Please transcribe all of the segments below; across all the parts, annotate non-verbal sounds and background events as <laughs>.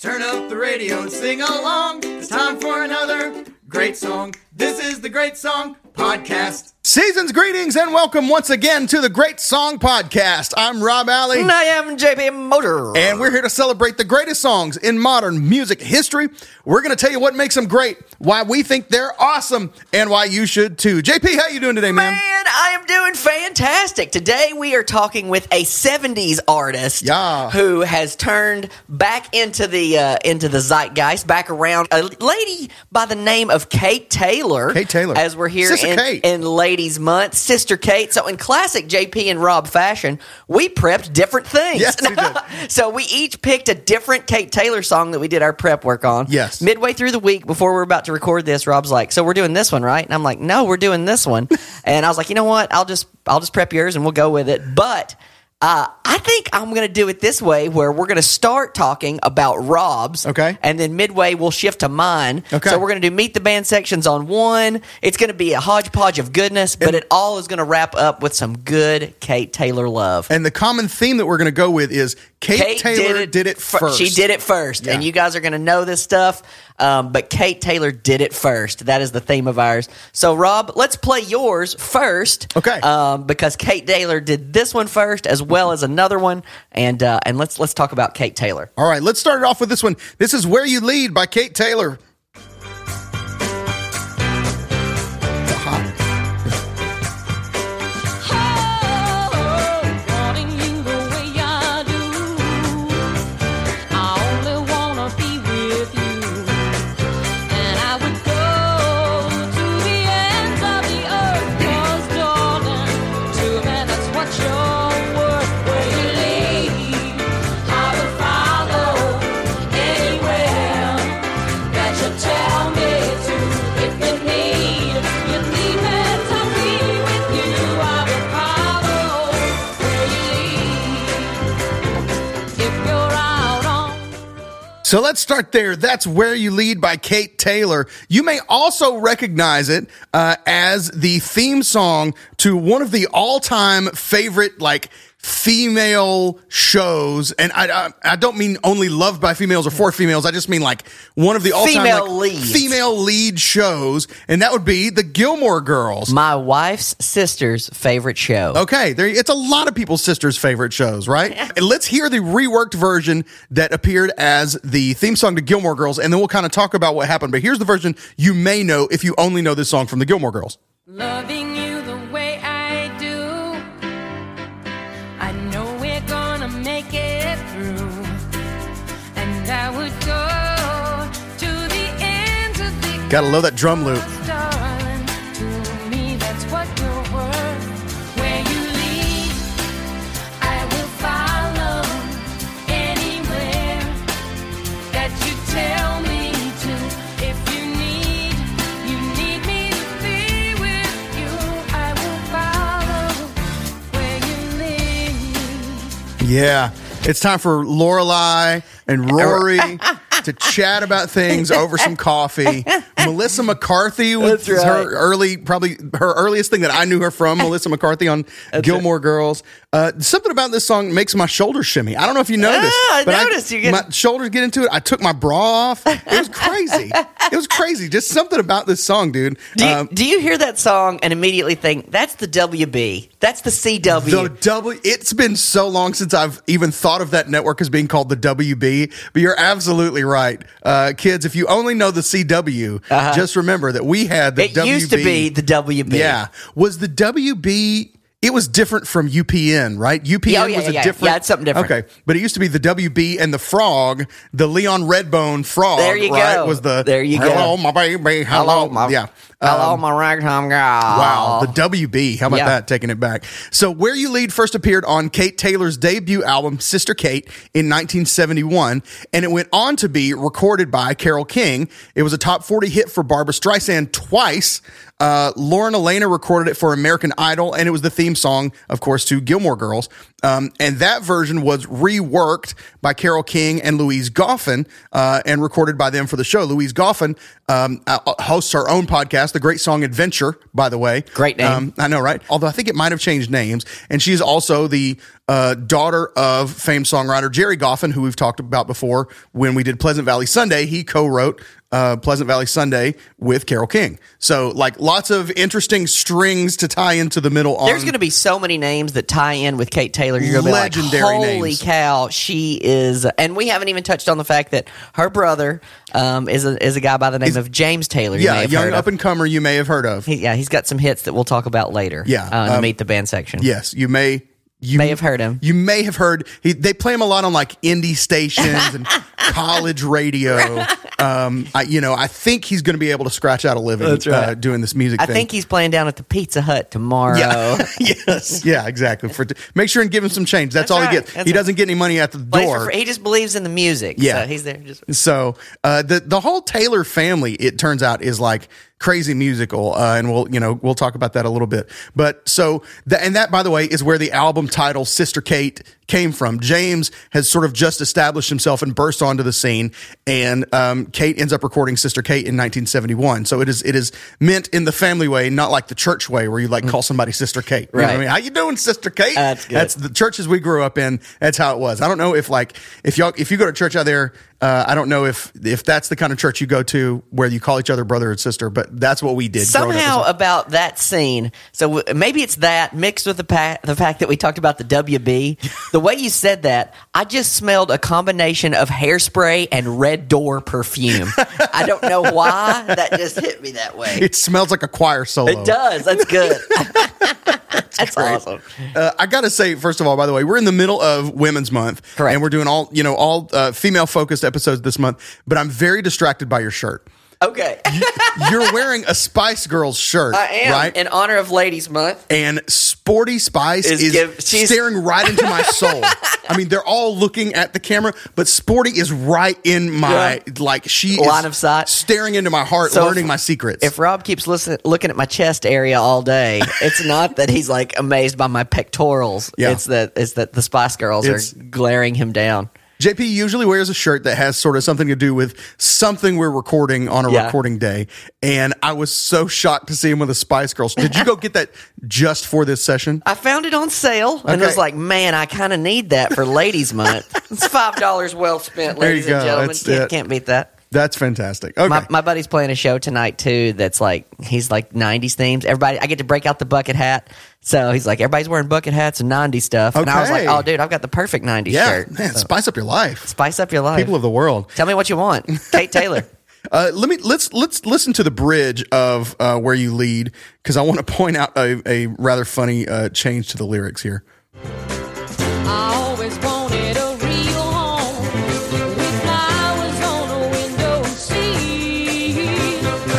Turn up the radio and sing along. It's time for another great song. This is the Great Song Podcast. Season's greetings and welcome once again to the Great Song Podcast. I'm Rob Alley. And I am JP Motor. And we're here to celebrate the greatest songs in modern music history. We're going to tell you what makes them great, why we think they're awesome, and why you should too. JP, how you doing today, man? Man, I am doing fantastic. Today we are talking with a 70s artist Yeah. who has turned back into the uh, into the zeitgeist, back around. A lady by the name of Kate Taylor. Kate Taylor. As we're here Sister in, Kate. in Ladies Month, Sister Kate. So in classic JP and Rob fashion, we prepped different things. Yes, we did. <laughs> so we each picked a different Kate Taylor song that we did our prep work on. Yes. Midway through the week before we're about to record this, Rob's like, "So we're doing this one, right?" And I'm like, "No, we're doing this one." <laughs> and I was like, "You know what? I'll just I'll just prep yours and we'll go with it." But uh, I think I'm going to do it this way, where we're going to start talking about Rob's, Okay. and then midway we'll shift to mine. Okay. So we're going to do meet the band sections on one. It's going to be a hodgepodge of goodness, but it all is going to wrap up with some good Kate Taylor love. And the common theme that we're going to go with is Kate, Taylor did it, fir- first. She did it first, and you guys are going to know this stuff. Um, but Kate Taylor did it first. That is the theme of ours. So, Rob, let's play yours first. Okay. Um, because Kate Taylor did this one first, as well as another one, and uh, and let's let's talk about Kate Taylor. All right, let's start it off with this one. This is Where You Lead by Kate Taylor. So let's start there. That's Where You Lead by Kate Taylor. You may also recognize it uh, as the theme song to one of the all time favorite, like, female shows. And I, I, I don't mean only loved by females or for females. I just mean like one of the all time Female like, leads. female lead shows. And that would be the Gilmore Girls. My wife's sister's favorite show. Okay, there it's a lot of people's sisters' favorite shows, right? <laughs> And let's hear the reworked version that appeared as the theme song to Gilmore Girls, and then we'll kind of talk about what happened. But here's the version you may know if you only know this song from the Gilmore Girls. Loving will follow that drum loop. Yeah, it's time for Lorelai and Rory <laughs> to chat about things over some coffee. <laughs> <laughs> Melissa McCarthy was right. her early, probably her earliest thing that I knew her from. Melissa McCarthy on <laughs> Gilmore Girls. Uh, something about this song makes my shoulders shimmy. I don't know if you noticed, Ah, I noticed. You get- my shoulders get into it. I took my bra off. It was crazy. it was crazy. Just something about this song, dude. Do you, Um, do you hear that song and immediately think that's the WB? That's the CW. The W. It's been so long since I've even thought of that network as being called the WB. But you're absolutely right, uh, kids. If you only know the CW, just remember that we had the Uh-huh. it WB. used to be the WB. Yeah, was the WB? It was different from UPN, right? UPN Yeah, oh, yeah, was a yeah, different. Yeah, it's something different. Okay, but it used to be the WB and the frog, the Leon Redbone frog. There you right, go. Was the There you go. hello, my baby, hello, Hello, my yeah. Hello, Um, my ragtime girl. Wow, the WB. How about Yeah. that? Taking it back. So, Where You Lead first appeared on Kate Taylor's debut album, Sister Kate, in 1971, and it went on to be recorded by Carole King. It was a top 40 hit for Barbra Streisand twice. Uh, Lauren Alaina recorded it for American Idol, and it was the theme song, of course, to Gilmore Girls. Um, and that version was reworked by Carole King and Louise Goffin uh, and recorded by them for the show. Louise Goffin um, uh, hosts her own podcast, The Great Song Adventure, by the way. Great name. Um, I know, right? Although I think it might have changed names. And she's also the uh, daughter of famed songwriter Gerry Goffin, who we've talked about before when we did Pleasant Valley Sunday. He co-wrote uh, Pleasant Valley Sunday with Carole King. So, like, lots of interesting strings to tie into the middle. There's going to be so many names that tie in with Kate Taylor. You're going to be like, Legendary holy names. cow, she is. And we haven't even touched on the fact that her brother um, is a is a guy by the name of James Taylor. You yeah, young up and comer you may have heard of. He, yeah, he's got some hits that we'll talk about later. Yeah, uh, in um, meet the band section. Yes, you may. You May have heard him. You may have heard. He, they play him a lot on like indie stations and <laughs> college radio. Um, I, you know, I think he's going to be able to scratch out a living right. uh, doing this music. I thing. think he's playing down at the Pizza Hut tomorrow. Yeah. <laughs> <laughs> yes. Yeah. Exactly. For make sure and give him some change. That's, That's all right. he gets. That's he doesn't get any money at the Plays for door. he just believes in the music. Yeah. so he's there. Just So uh, the the whole Taylor family, it turns out, is like crazy musical, uh, and we'll you know we'll talk about that a little bit. But so that and that by the way is where the album title Sister Kate came from. James has sort of just established himself and burst onto the scene, and um, Kate ends up recording Sister Kate in 1971. So it is it is meant in the family way, not like the church way where you like call somebody Sister Kate. You know what I Right. mean? How you doing, Sister Kate? That's good. That's the churches we grew up in. That's how it was. I don't know if like if y'all if you go to church out there, uh, I don't know if if that's the kind of church you go to where you call each other brother and sister, but that's what we did. somehow about that scene. So w- maybe it's that mixed with the pa- the fact that we talked about the WB. the way you said that, I just smelled a combination of hairspray and Red Door perfume. <laughs> I don't know why that just hit me that way. it smells like a choir solo. It does. That's good. <laughs> That's awesome. Uh, I gotta say, first of all, by the way, we're in the middle of Women's Month, Correct. and we're doing all you know all uh, female focused episodes this month. But I'm very distracted by your shirt. Okay. <laughs> You're wearing a Spice Girls shirt, I am right? in honor of Ladies Month. and Sporty Spice Is is, give- staring right into my soul. I mean, they're all looking at the camera, but Sporty is right in my Yeah. like she Line is of sight. staring into my heart, So learning if- my secrets. If Rob keeps listen, looking at my chest area all day, it's not that he's like amazed by my pectorals. Yeah. It's that it's that the Spice Girls It's- are glaring him down. JP usually wears a shirt that has sort of something to do with something we're recording on a Yeah. recording day, and I was so shocked to see him with a Spice Girls. Did you go get that just for this session? I found it on sale and Okay. was like, man, I kind of need that for Ladies Month. <laughs> It's five dollars well spent, ladies and gentlemen. Can't, can't beat that. That's fantastic. Okay, My, my buddy's playing a show tonight too. That's like he's like '90s themes. Everybody, I get to break out the bucket hat. So he's like, everybody's wearing bucket hats and '90s stuff. And I was like, oh, dude, I've got the perfect '90s yeah, shirt. man, spice up your life, Spice up your life. people of the world. Tell me what you want, Kate Taylor. <laughs> Uh, let me let's let's listen to the bridge of uh, where you lead because I want to point out a, a rather funny uh, change to the lyrics here.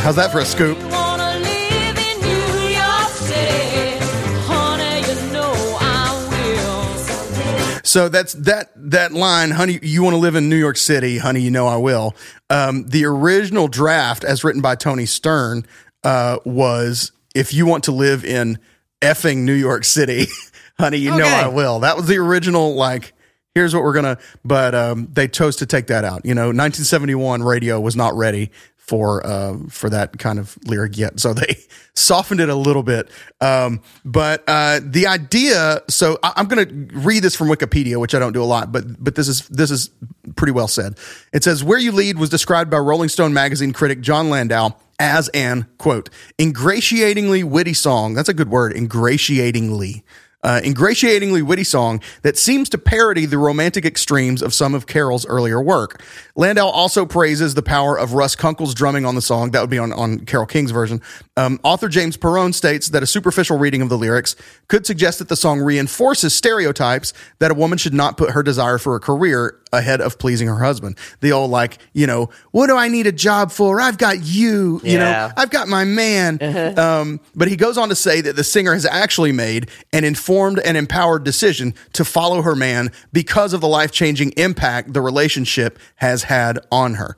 How's that for a scoop? Wanna live in New York City, honey? You know I will. So that's that that line, honey. You want to live in New York City, honey? You know I will. Um, the original draft, as written by Toni Stern, uh, was if you want to live in effing New York City, <laughs> honey, you know I will. That was the original like. Here's what we're gonna, but um, they chose to take that out. You know, 1971 radio was not ready for uh, for that kind of lyric yet, so they <laughs> softened it a little bit. Um, but uh, the idea, so I, I'm going to read this from Wikipedia, which I don't do a lot, but but this is this is pretty well said. It says, "Where You Lead" was described by Rolling Stone magazine critic Jon Landau as an quote ingratiatingly witty song. That's a good word, ingratiatingly uh, ingratiatingly witty song that seems to parody the romantic extremes of some of Carole's earlier work. Landau also praises the power of Russ Kunkel's drumming on the song. That would be on, on Carole King's version. Um, author James Perone states that a superficial reading of the lyrics could suggest that the song reinforces stereotypes that a woman should not put her desire for a career ahead of pleasing her husband. The old like, you know, what do I need a job for? I've got you, you know, I've got my man. <laughs> Um, but he goes on to say that the singer has actually made an informed and empowered decision to follow her man because of the life changing impact the relationship has had on her.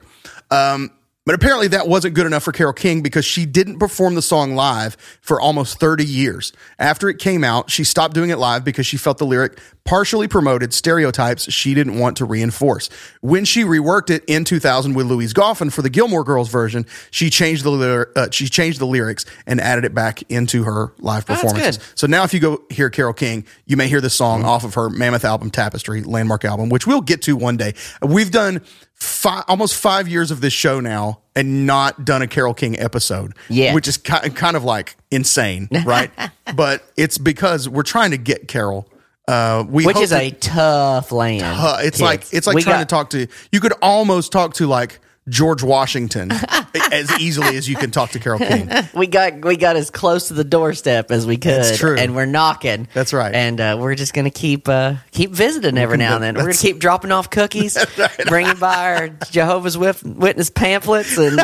Um, But apparently that wasn't good enough for Carole King because she didn't perform the song live for almost 30 years. After it came out, she stopped doing it live because she felt the lyric partially promoted stereotypes she didn't want to reinforce. When she reworked it in 2000 with Louise Goffin for the Gilmore Girls version, she changed the uh, she changed the lyrics and added it back into her live that's performances. good. So now if you go hear Carole King, you may hear this song Mm-hmm. off of her Mammoth album Tapestry, landmark album, which we'll get to one day. We've done fi- almost 5 years of this show now and not done a Carole King episode. Yet. Which is ki- kind of like insane, <laughs> right? but it's because we're trying to get Carole uh, we Which is that- a tough land. it's kids. like it's like We trying got- to talk to you could almost talk to like George Washington <laughs> as easily as you can talk to Carole King. <laughs> we got we got as close to the doorstep as we could. That's true. and we're knocking. That's right. And uh, we're just gonna keep uh, keep visiting every now and then. We're gonna keep dropping off cookies, <laughs> bringing by our Jehovah's Witness pamphlets, and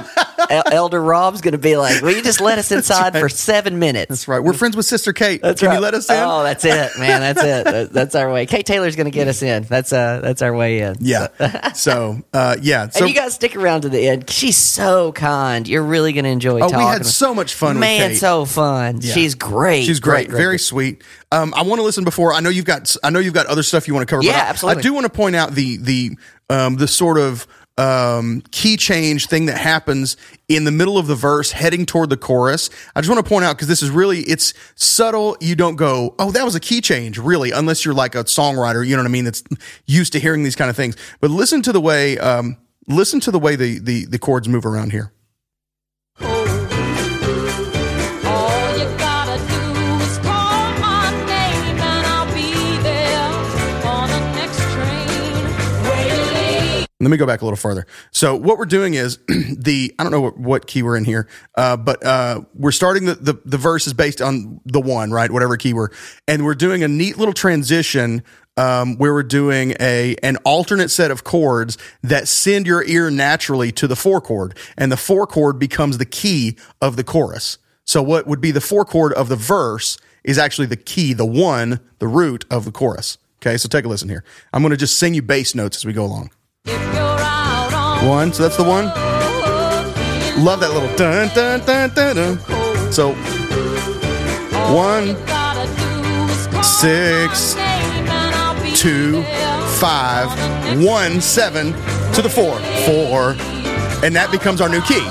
Elder Rob's gonna be like, "Will you just let us <laughs> inside for seven minutes?" That's right. We're friends with Sister Kate. That's Can right. you let us in? Oh, that's it, man. That's it. That's our way. Kate Taylor's gonna get us in. That's uh, that's our way in. yeah. So uh, yeah. So and you guys stick around to the end. She's so kind. You're really going to enjoy oh, talking. we had so much fun. Man, with Kate. so fun. Yeah. She's great. She's great, very sweet. Um, I want to listen before. I know you've got. I know you've got other stuff you want to cover. Yeah, but I, absolutely. I do want to point out the the um, the sort of um, key change thing that happens in the middle of the verse, heading toward the chorus. I just want to point out because this is really it's subtle. You don't go, oh, that was a key change, really, unless you're like a songwriter. You know what I mean? That's used to hearing these kind of things. But listen to the way. Um, listen to the way the the the chords move around here. Let me go back a little further. So what we're doing is <clears throat> the I don't know what, what key we're in here, uh, but uh, we're starting the, the the verse is based on the one right, whatever key we're, and we're doing a neat little transition um, where we're doing a an alternate set of chords that send your ear naturally to the four chord, and the four chord becomes the key of the chorus. So what would be the four chord of the verse is actually the key, the one, the root of the chorus. Okay, so take a listen here. I'm going to just sing you bass notes as we go along. If you're out on One, so that's the one. Love that little dun dun dun dun dun. So one, gotta do is call six, my name and I'll be two, there five, on the next one, seven to the four, four, and that becomes our new key.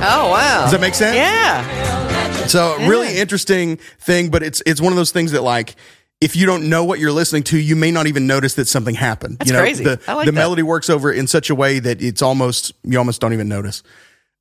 Oh wow! Does that make sense? Yeah. So really interesting thing, but it's it's one of those things that like if you don't know what you're listening to, you may not even notice that something happened. That's you know, crazy. The, I like the melody works over in such a way that it's almost you almost don't even notice.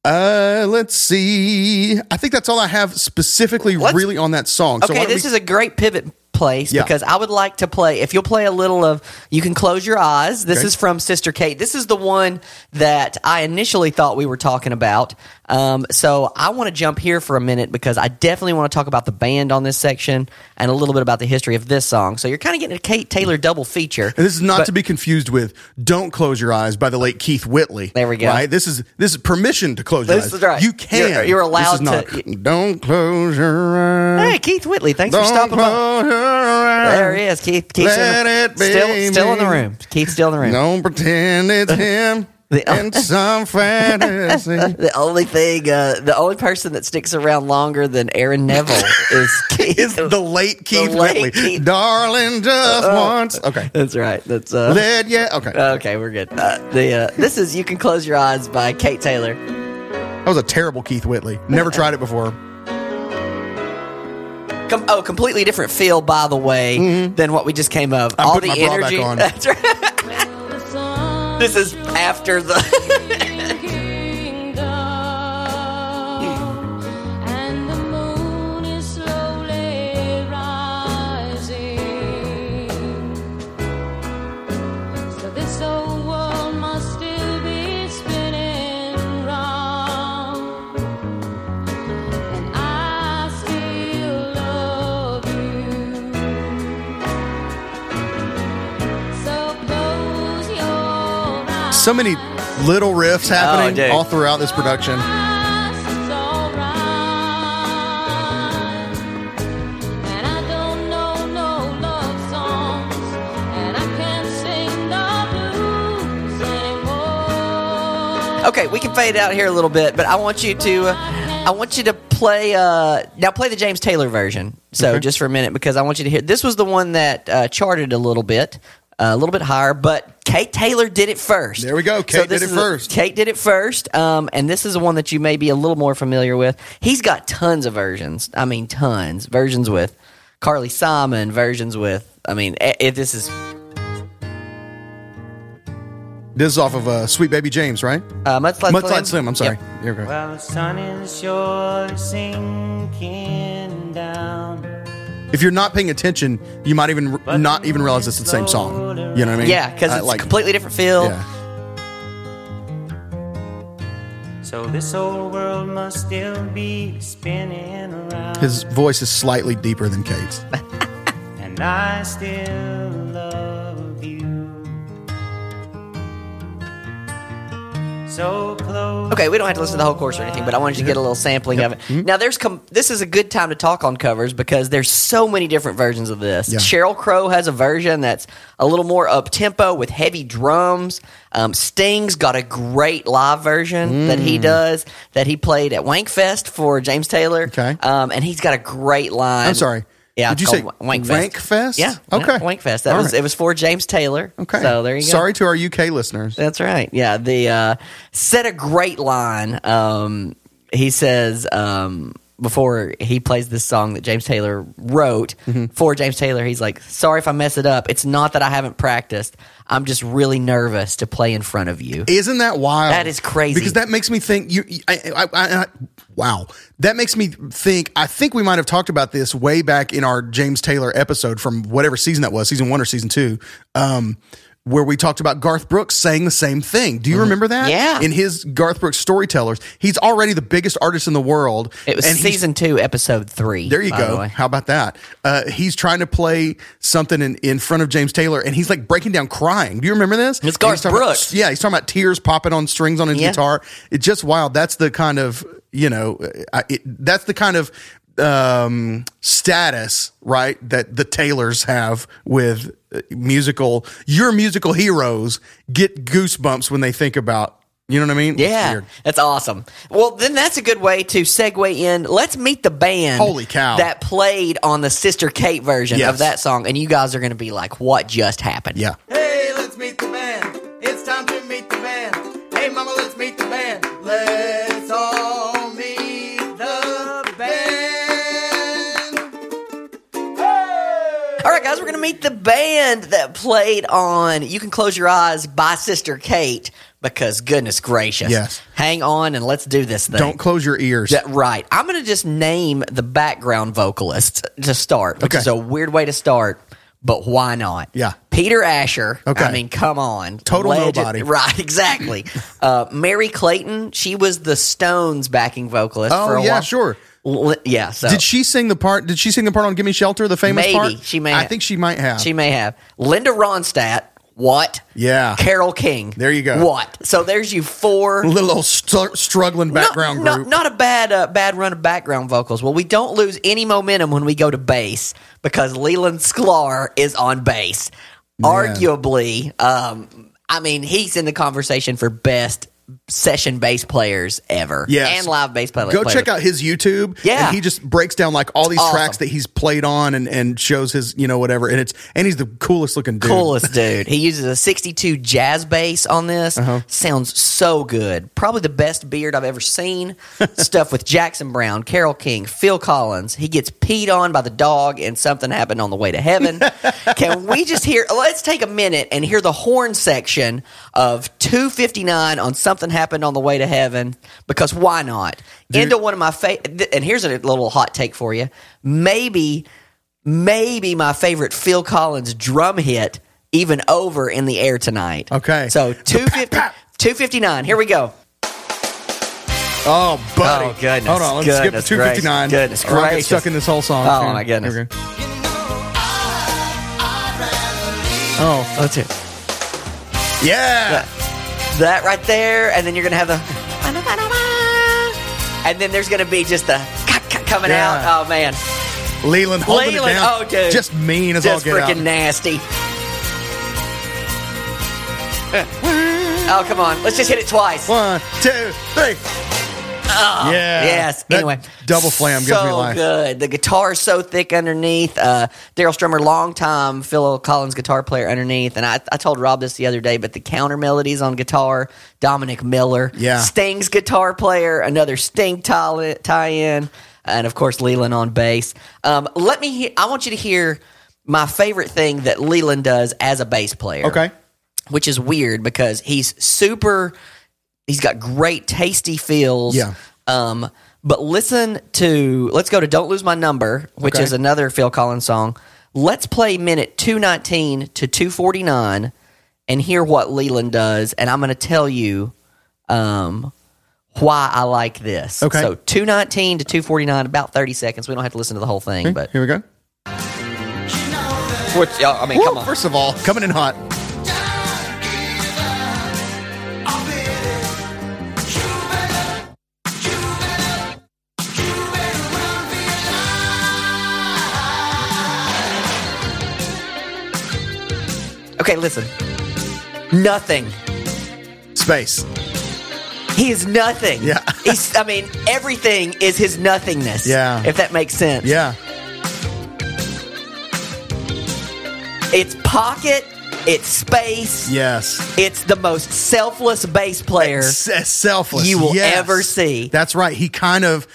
Uh, let's see. I think that's all I have specifically Let's- really on that song. Okay, don't this we- is a great pivot place Yeah. because I would like to play. If you'll play a little of, you can close your eyes. This Okay. is from Sister Kate. This is the one that I initially thought we were talking about. Um, so I want to jump here for a minute because I definitely want to talk about the band on this section and a little bit about the history of this song. So you're kind of getting a Kate Taylor double feature. And this is not But- to be confused with "Don't Close Your Eyes" by the late Keith Whitley. There we go. Right? This is this is permission to close your This eyes. is right. You can. You're- you're allowed to- Not, don't close your eyes. Hey, Keith Whitley, thanks for Don't stopping by. Eyes. There he is, Keith. Keith's in Let the, it be still, still in the room. Keith's still in the room. Don't pretend it's <laughs> him The- in some <laughs> fantasy. The only thing, uh, the only person that sticks around longer than Aaron Neville <laughs> is Keith. Is the late Keith late Whitley. Keith. Darling, just Oh. once. Okay. That's right. That's uh. Let yeah. Okay. Okay, we're good. Uh, the uh, this is "You Can Close Your Eyes" by Kate Taylor. That was a terrible Keith Whitley. Never tried it before. Com- oh, completely different feel, by the way, than what we just came of. Mm-hmm. I'm All the my bra back energy. on. <laughs> That's right. <laughs> This is after the. <laughs> So many little riffs happening dude. all throughout this production. It's alright. And I don't know no love songs, and I can't sing the blues anymore. Okay, we can fade out here a little bit, but I want you to, I want you to play. Uh, now play the James Taylor version. So Okay. just for a minute, because I want you to hear. This was the one that uh, charted a little bit, uh, a little bit higher, but Kate Taylor did it first. There we go. Kate this did it is a- first. Kate did it first, um, and this is the one that you may be a little more familiar with. He's got tons of versions. I mean, tons versions with Carly Simon, versions with. I mean, eh, eh, this is This is off of uh, Sweet Baby James, right? uh, Mudslide, Mudslide Slim. Slim. I'm sorry. Yep. Here we go. Well, the sun is surely sinking down. If you're not paying attention, you might even r- not even realize it's the same song. You know what I mean? Yeah, because it's like- a completely different feel. Yeah. So this old world must still be spinning around. His voice is slightly deeper than Kate's. <laughs> and I still So close. Okay, we don't have to listen to the whole course or anything, but I wanted you to get a little sampling of it. Mm-hmm. Now, there's com- this is a good time to talk on covers because there's so many different versions of this. Yeah. Sheryl Crow has a version that's a little more up tempo with heavy drums. Um, Sting's got a great live version that Mm. he does that he played at Wankfest for James Taylor. Okay. um, and he's got a great line. I'm sorry. Yeah, Did you say Wankfest? Wankfest? Yeah. Okay. Wankfest. That All was right. it was for James Taylor. Okay. So there you go. Sorry to our UK listeners. That's right. Yeah, the uh, said a great line. Um, he says um, before he plays this song that James Taylor wrote Mm-hmm. for James Taylor. He's like, "Sorry if I mess it up. It's not that I haven't practiced. I'm just really nervous to play in front of you." Isn't that wild? That is crazy. Because that makes me think. You, I, I, I, I, wow, that makes me think. I think we might have talked about this way back in our James Taylor episode from whatever season that was, season one or season two, um, where we talked about Garth Brooks saying the same thing. Do you remember that? Mm-hmm. Yeah. In his Garth Brooks storytellers, he's already the biggest artist in the world. it was season two, episode three. There you the go. way. How about that? Uh, he's trying to play something in, in front of James Taylor, and he's like breaking down crying. Do you remember this? It's Garth talking about- Brooks. yeah, he's talking about tears popping on strings on his Yeah. guitar. It's just wild. That's the kind of you know, uh, it, that's the kind of um, status, right? That the Taylors have with uh, musical. Your musical heroes get goosebumps when they think about. You know what I mean? Yeah, weird. that's awesome. Well, then that's a good way to segue in. Let's meet the band. Holy cow. That played on the Sister Kate version Yes. of that song, and you guys are going to be like, "What just happened?" Yeah. Hey, All right, guys, we're going to meet the band that played on "You Can Close Your Eyes" by Sister Kate. Because goodness gracious, Yes. hang on and let's do this thing. Don't close your ears. That- right. I'm going to just name the background vocalist to start, which Okay. is a weird way to start, but why not? Yeah. Peter Asher. Okay. I mean, come on. Total nobody. Right, <laughs> exactly. uh, Merry Clayton, she was the Stones backing vocalist Oh, for a yeah, while. sure. Yeah, so Did she sing the part? Did she sing the part on "Give Me Shelter"? The famous Maybe. part. She may I have. think she might have. she may have. Linda Ronstadt, what? Yeah. Carole King. There you go. What? So there's you four little old str- struggling background not, group. Not, not a bad uh, bad run of background vocals. Well, we don't lose any momentum when we go to bass because Leland Sklar is on bass. Arguably, um, I mean, he's in the conversation for best session bass players ever. Yes. and live bass players. Go check out his YouTube. Yeah. and he just breaks down like all these Awesome. tracks that he's played on and, and shows his you know whatever. And it's and he's the coolest looking dude. Coolest <laughs> dude. He uses a 62 jazz bass on this. Uh-huh. Sounds so good. Probably the best beard I've ever seen. <laughs> Stuff with Jackson Browne, Carole King, Phil Collins. He gets peed on by the dog and something happened on the way to heaven. <laughs> Can we just hear let's take a minute and hear the horn section of 259 on something happened on the way to heaven because why not? Into one of my favorite and here's a little hot take for you. Maybe maybe my favorite Phil Collins drum hit even over in the air tonight. Okay. So 250, 259. Here we go. Oh, buddy. Oh, goodness. Hold on. Let's Goodness skip to 259. gracious. Goodness or I'll get gracious. stuck in this whole song. Oh, Here- my goodness. here we go. Oh, Let's hear yeah. That right there. And then you're to have the. And then there's to be just the coming Yeah. out. Oh, man. Leland holding Leland, it down. oh, dude. Just mean as Just all get freaking out. nasty. Oh, come on. Let's just hit it twice. One, two, three. Yeah. Yes. That anyway, double flam gives so me life. good. The guitar is so thick underneath. Uh, Daryl Stuermer, long time Phil Collins guitar player underneath, and I, I told Rob this the other day. But the counter melodies on guitar, Dominic Miller, Yeah. Sting's guitar player, another Sting tie- tie-in, and of course Leland on bass. Um, let me. He- I want you to hear my favorite thing that Leland does as a bass player Okay. which is weird because he's super he's got great tasty feels Yeah. um but listen to let's go to don't lose my number which Okay. is another phil collins song let's play minute 219 to 249 and hear what leland does and i'm going to tell you um why i like this Okay. so 219 to 249 about 30 seconds we don't have to listen to the whole thing but Here we go. which, i mean Woo, come on First of all, coming in hot. Okay listen nothing Space. He is nothing. Yeah. <laughs> He's I mean, everything is his nothingness. Yeah. If that makes sense. Yeah. It's pocket, it's space, Yes. it's the most selfless bass player. S- selfless you will yes. ever see. That's right. He kind of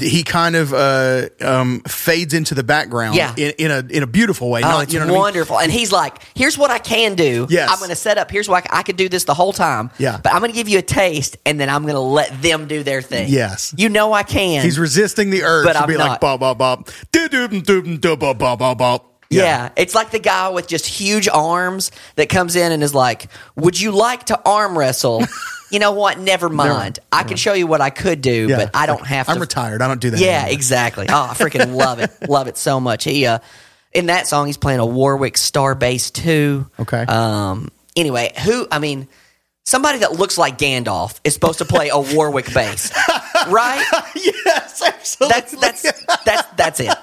he kind of uh, um, fades into the background. Yeah. In, in a in a beautiful way. Oh, Not- it's you know what I mean? wonderful. And he's like, here's what I can do. Yes. I'm going to set up, here's what I, I could do this the whole time. Yeah. But I'm going to give you a taste and then I'm going to let them do their thing. Yes. You know I can. He's resisting the urge But to I'm be like not. bop bop bop bop bop bop bop. Yeah. it's like the guy with just huge arms that comes in and is like, "Would you like to arm wrestle?" You know what? Never mind. I can show you what I could do, Yeah. but I don't have to. I'm retired. I don't do that. Yeah, anymore. exactly. <laughs> Oh, I freaking love it. Love it so much. He uh in that song he's playing a Warwick Star Bass 2. Okay. Um anyway, who I mean somebody that looks like Gandalf is supposed to play a Warwick bass. <laughs> right? yes, absolutely. That's that's that's that's it.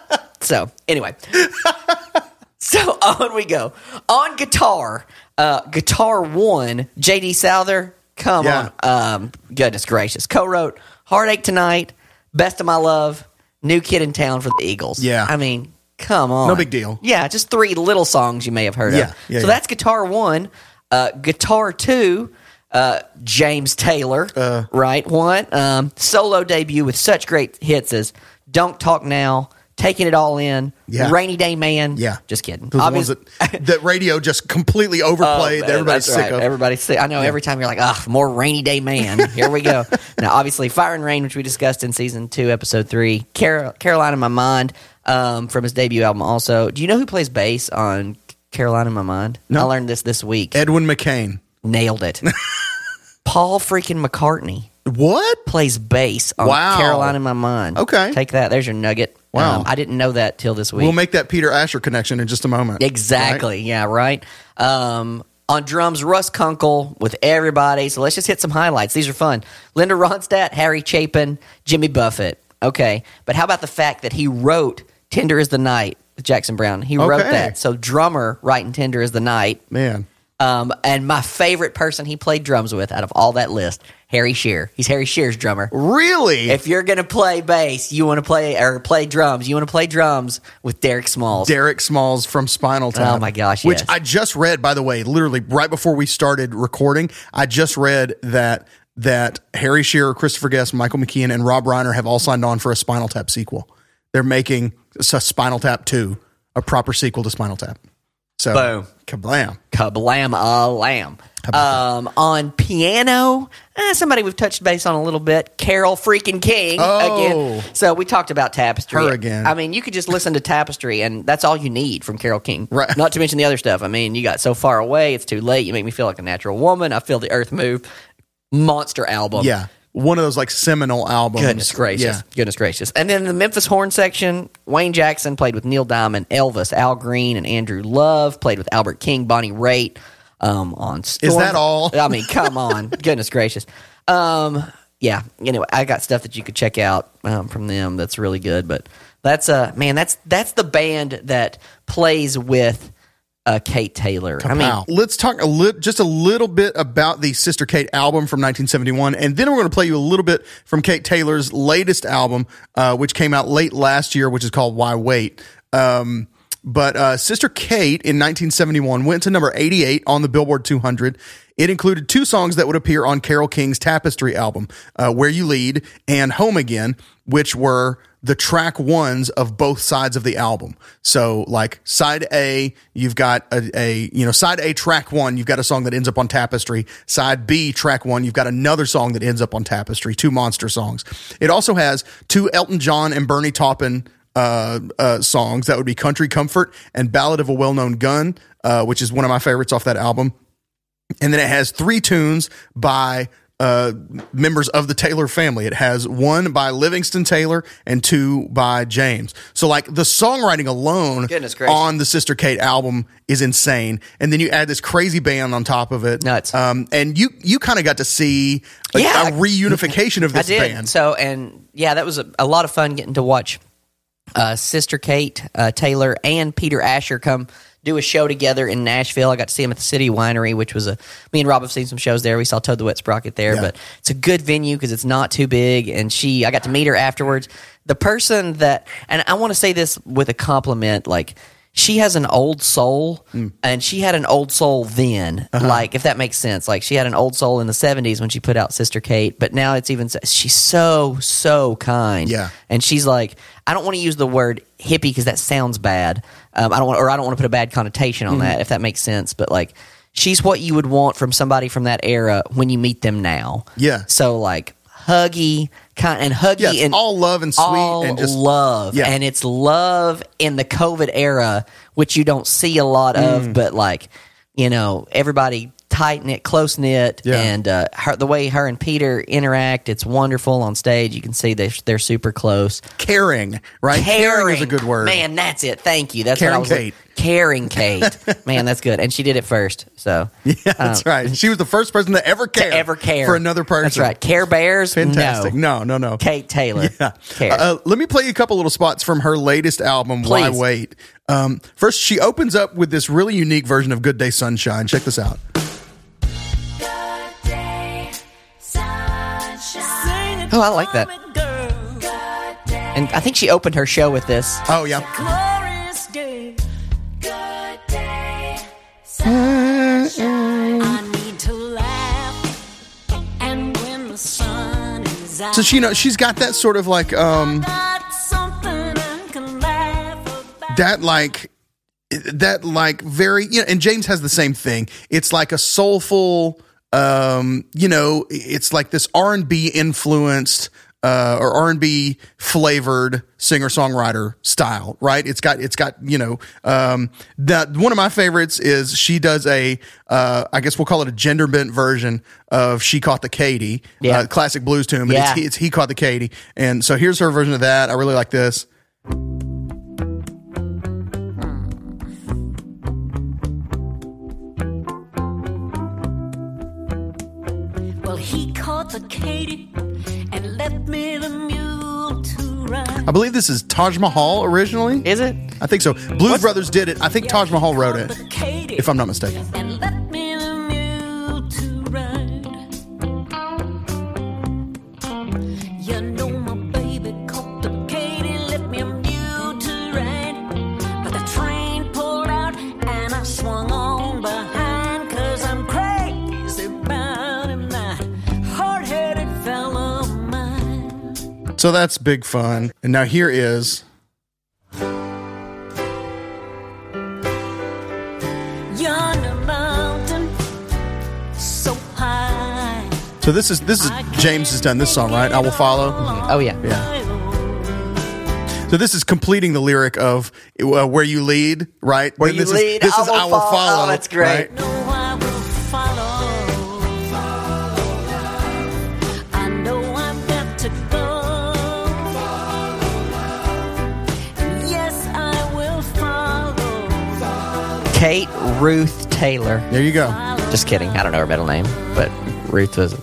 So anyway, <laughs> so on we go on guitar. Uh, guitar one, J.D. Souther. Come Yeah. on, um, goodness gracious, co-wrote "Heartache Tonight," "Best of My Love," "New Kid in Town" for the Eagles. Yeah. I mean, come on, No big deal. Yeah, just three little songs you may have heard Yeah, of. yeah, so that's guitar one. Uh, guitar two, uh, James Taylor, Uh. right? One um, solo debut with such great hits as "Don't Talk Now," "Taking It All In," Yeah. "Rainy Day Man." Yeah. just kidding. Those ones that, that radio just completely <laughs> overplayed. Oh, everybody's sick right. of. Everybody's sick. I know. Every time you're like, "Ah, more rainy day man." <laughs> Here we go. now, obviously, Fire and Rain, which we discussed in season two, episode three. Carol, Carolina in my mind um, from his debut album. Also, do you know who plays bass on Carolina in my mind? No. I learned this this week. Edwin McCain. Nailed it. <laughs> Paul freaking McCartney What? plays bass on Wow. Carolina in my mind. Okay. take that. There's your nugget. Wow. Um, I didn't know that till this week. We'll make that Peter Asher connection in just a moment. Exactly. Yeah, right. Um, on drums, Russ Kunkel with everybody. So let's just hit some highlights. These are fun. Linda Ronstadt, Harry Chapin, Jimmy Buffett. Okay. But how about the fact that he wrote Tender is the Night with Jackson Browne? He wrote that. So drummer writing Tender is the Night. Man. Um, and my favorite person he played drums with out of all that list, Harry Shearer. He's Harry Shearer's drummer. Really? If you're gonna play bass, you want to play or play drums. You want to play drums with Derek Smalls. Derek Smalls from Spinal oh Tap. Oh my gosh, Which yes. I just read, by the way, literally right before we started recording, I just read that that Harry Shearer, Christopher Guest, Michael McKean, and Rob Reiner have all signed on for a Spinal Tap sequel. They're making a Spinal Tap 2, a proper sequel to Spinal Tap. So Boom. kablam. kablam a lamb. Um, on piano, eh, somebody we've touched base on a little bit, Carole freaking King Oh. again. So we talked about Tapestry Her again. I mean, you could just listen to Tapestry, and that's all you need from Carole King. Right. Not to mention the other stuff. I mean, you got so far away, it's too late. You make me feel like a natural woman. I feel the earth move. Monster album. Yeah. One of those like seminal albums. Goodness gracious. Yeah. Goodness gracious. And then the Memphis horn section, Wayne Jackson played with Neil Diamond, Elvis, Al Green, and Andrew Love, played with Albert King, Bonnie Raitt um, on Storm. Is that all? I mean, come on. <laughs> Goodness gracious. Um, yeah. Anyway, I got stuff that you could check out um, from them that's really good. But that's uh man, that's that's the band that plays with uh, Kate Taylor. I mean, let's talk a little, just a little bit about the Sister Kate album from 1971, and then we're going to play you a little bit from Kate Taylor's latest album, uh, which came out late last year, which is called "Why Wait." Um, but uh, Sister Kate in 1971 went to number 88 on the Billboard 200. It included two songs that would appear on Carole King's Tapestry album, uh, "Where You Lead" and "Home Again," which were the track ones of both sides of the album. So like side A, you've got a, a, you know, side A track one, you've got a song that ends up on Tapestry. Side B track one, you've got another song that ends up on Tapestry, two monster songs. It also has two Elton John and Bernie Taupin uh, uh, songs. That would be Country Comfort and Ballad of a Well-Known Gun, uh, which is one of my favorites off that album. And then it has three tunes by uh, members of the Taylor family. It has one by Livingston Taylor and two by James. So, like, the songwriting alone on the Sister Kate album is insane. And then you add this crazy band on top of it. Nuts. Um, and you you kind of got to see a, Yeah. a reunification of I this did. band. So, and yeah, that was a, a lot of fun getting to watch uh, Sister Kate uh, Taylor and Peter Asher come do a show together in Nashville. I got to see them at the City Winery, which was a. Me and Rob have seen some shows there. We saw Toad the Wet Sprocket there, Yeah. but it's a good venue because it's not too big. And she, I got to meet her afterwards. The person that, and I want to say this with a compliment, like. She has an old soul, and she had an old soul then. Like, if that makes sense. Like, she had an old soul in the 70s when she put out Sister Kate, but now it's even, she's so, so kind. Yeah. And she's like, I don't want to use the word hippie because that sounds bad. Um, I don't want, or I don't want to put a bad connotation Mm-hmm. on that, if that makes sense. But like, she's what you would want from somebody from that era when you meet them now. Yeah. So like, huggy, kind and huggy Yes, and all love and sweet and just- love, Yeah. and it's love in the COVID era, which you don't see a lot of, Mm. but like, you know, everybody tight knit, close knit, Yeah. and uh, her, the way her and Peter interact, it's wonderful on stage. You can see they're, they're super close. Caring, right? Caring is a good word. Man, that's it. Thank you. That's Caring what I was Kate. Caring Kate. Man, that's good. And she did it first. So <laughs> Yeah, that's right. She was the first person to ever care to ever care for another person. That's right. Care Bears. Fantastic. No. No, no, no. Kate Taylor. Yeah. Uh, let me play you a couple little spots from her latest album, Why Wait. Um, first, she opens up with this really unique version of Good Day Sunshine. Check this out. Oh, I like that. And I think she opened her show with this. Oh, yeah. So she, you know, she's got that sort of like, um, that like, that like very, you know, and James has the same thing. It's like a soulful, um, you know, it's like this R and B influenced, uh, or R and B flavored singer songwriter style, right? It's got, it's got, you know, um, that one of my favorites is she does a, uh, I guess we'll call it a gender bent version of "She Caught the Katy," Yeah. uh, classic blues tune, but Yeah. it's, it's he caught the Katy, and so here's her version of that. I really like this. He caught the Katy and left me the mule to ride. I believe this is Taj Mahal originally. Is it? I think so. Blues Brothers did it. I think Taj Mahal wrote it, if I'm not mistaken. So that's big fun. And now here is so this is this is James has done this song right. I will follow. Oh, yeah. Yeah. So this is completing the lyric of uh, "Where You Lead," right? Where Then you this lead, is, this I is will "I Will follow." Follow." Oh, that's great. right? Kate Ruth Taylor. There you go. Just kidding. I don't know her middle name, but Ruth was.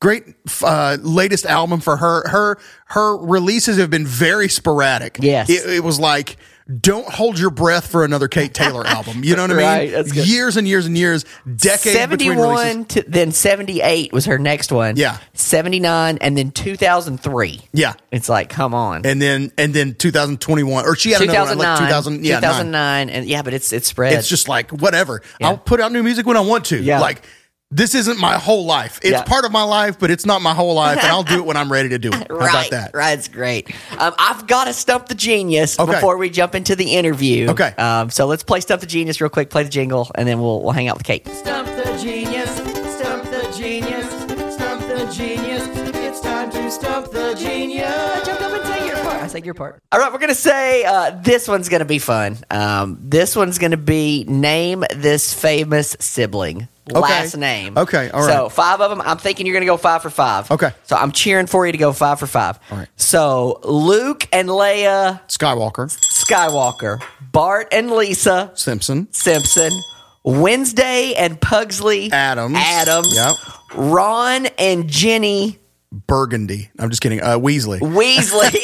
Great uh, latest album for her. Her her releases have been very sporadic. Yes. it, it was like don't hold your breath for another Kate Taylor <laughs> album. You know what I mean? Years and years and years, decades between releases. 71 to then 78 was her next one. Yeah. 79 and then 2003. Yeah. It's like, come on. And then and then 2021 or she had another one like 2000 yeah, nine. 2009 and yeah, but it's it's spread. It's just like whatever. Yeah. I'll put out new music when I want to. Yeah. Like this isn't my whole life. It's Yeah. part of my life, but it's not my whole life, and I'll do it when I'm ready to do it. <laughs> How right, about that? Right, it's great. Um, I've got to stump the genius Okay. before we jump into the interview. Okay. Um, so let's play stump the genius real quick. Play the jingle, and then we'll we'll hang out with Kate. Stump the genius, stump the genius, stump the genius. It's time to stump the genius. Jump up and say your part. I said your part. All right, we're gonna say uh, this one's gonna be fun. Um, this one's gonna be name this famous sibling. Last name. Okay, all So five of them. I'm thinking you're gonna go five for five. Okay. So I'm cheering for you to go five for five. All right. So Luke and Leia Skywalker, Skywalker, Bart and Lisa Simpson, Simpson, Wednesday and Pugsley Addams. Addams, Yep. Ron and Jenny Burgundy. I'm just kidding. Uh, Weasley, Weasley,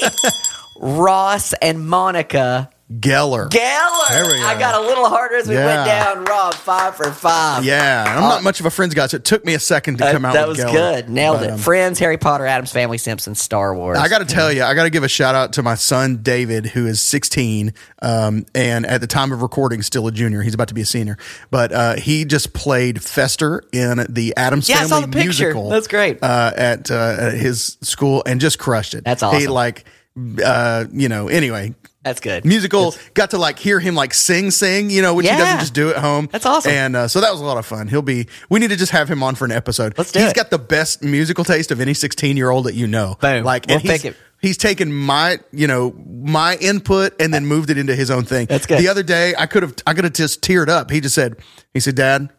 <laughs> Ross and Monica Geller. Geller. There we I got a little harder as we Yeah. went down. Rob, five for five. yeah, I'm not much of a Friends guy, so it took me a second to Uh, come out. that with was Geller. good. Nailed But, it. um, Friends, Harry Potter, Addams Family, Simpsons, Star Wars. I got to tell you, I got to give a shout out to my son David, who is 16, um, and at the time of recording, still a junior. He's about to be a senior, but uh, he just played Fester in the Addams Yeah, I Family saw the picture. musical. That's great. uh, at, uh, at his school, and just crushed it. That's awesome. He like, uh, you know, anyway. That's good. Musical got to like hear him like sing, sing, you know, which he doesn't just do at home. That's awesome. And uh, so that was a lot of fun. He'll be. We need to just have him on for an episode. Let's do He's it. got the best musical taste of any sixteen-year-old that you know. Boom. Like, We'll and he's, it. he's taken my, you know, my input and then moved it into his own thing. That's good. The other day, I could have, I could have just teared up. He just said, he said, Dad,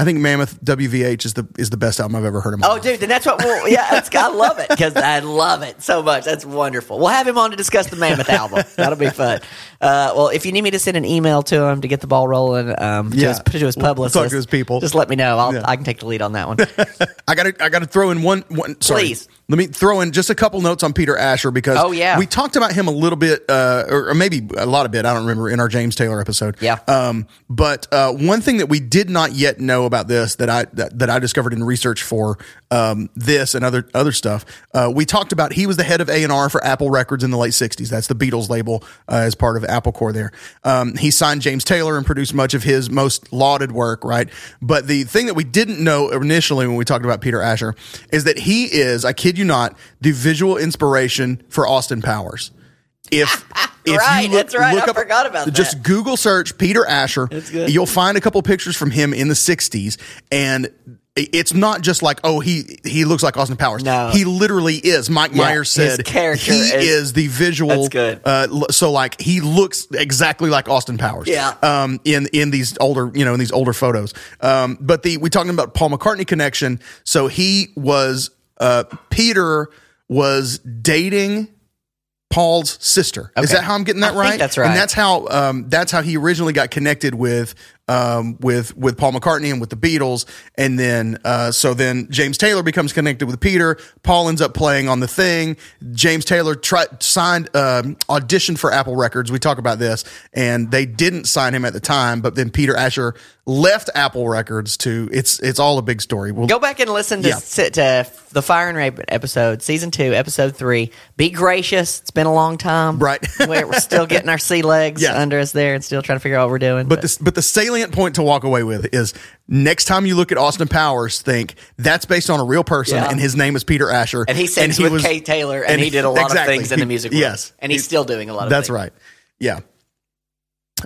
I think Mammoth WVH is the is the best album I've ever heard my Oh, life. dude, then that's what we'll, yeah, that's, I love it because I love it so much. That's wonderful. We'll have him on to discuss the Mammoth album. That'll be fun. Uh, well, if you need me to send an email to him to get the ball rolling, um, to, Yeah. his, to his We'll- we'll talk to his people. just let me know. I'll, Yeah. I can take the lead on that one. <laughs> I got to I got to throw in one one. Sorry, Please. Let me throw in just a couple notes on Peter Asher because Oh, yeah. we talked about him a little bit, uh, or, or maybe a lot of bit. I don't remember in our James Taylor episode. Yeah. Um, but uh, one thing that we did not yet know about this that I that, that I discovered in research for um, this and other other stuff, uh, we talked about he was the head of A and R for Apple Records in the late '60s. That's the Beatles label uh, as part of Apple Corps. There, um, he signed James Taylor and produced much of his most lauded work. Right, but the thing that we didn't know initially when we talked about Peter Asher is that he is, I kid you not, the visual inspiration for Austin Powers. If, <laughs> if Right, that's right. I forgot about just that. Google search Peter Asher. good. You'll find a couple pictures from him in the '60s, and it's not just like oh he he looks like Austin Powers. No. he literally is. Mike Yeah, Myers said character he is- is, the visual. That's good. Uh, so like he looks exactly like Austin Powers. Yeah. Um, in in these older you know in these older photos. Um, but the we talking about Paul McCartney connection. So he was uh Peter was dating Paul's sister. Is that how I'm getting that I right? that's right. And that's how um, that's how he originally got connected with um, with with Paul McCartney and with the Beatles, and then uh, so then James Taylor becomes connected with Peter. Paul ends up playing on the thing. James Taylor tried signed um, auditioned for Apple Records. We talk about this, and they didn't sign him at the time. But then Peter Asher left Apple Records to it's it's all a big story. We'll, Go back and listen to, Yeah. sit to the Fire and Rain episode, season two, episode three. Be gracious. It's been a long time. Right. <laughs> we're, we're still getting our sea legs Yeah. under us there and still trying to figure out what we're doing. But the, but the salient point to walk away with is next time you look at Austin Powers, think that's based on a real person, Yeah. and his name is Peter Asher, and he sings with Kate Taylor, and, and he did a lot exactly. of things in the music world. yes. and he's He- still doing a lot of That's things. right. Yeah.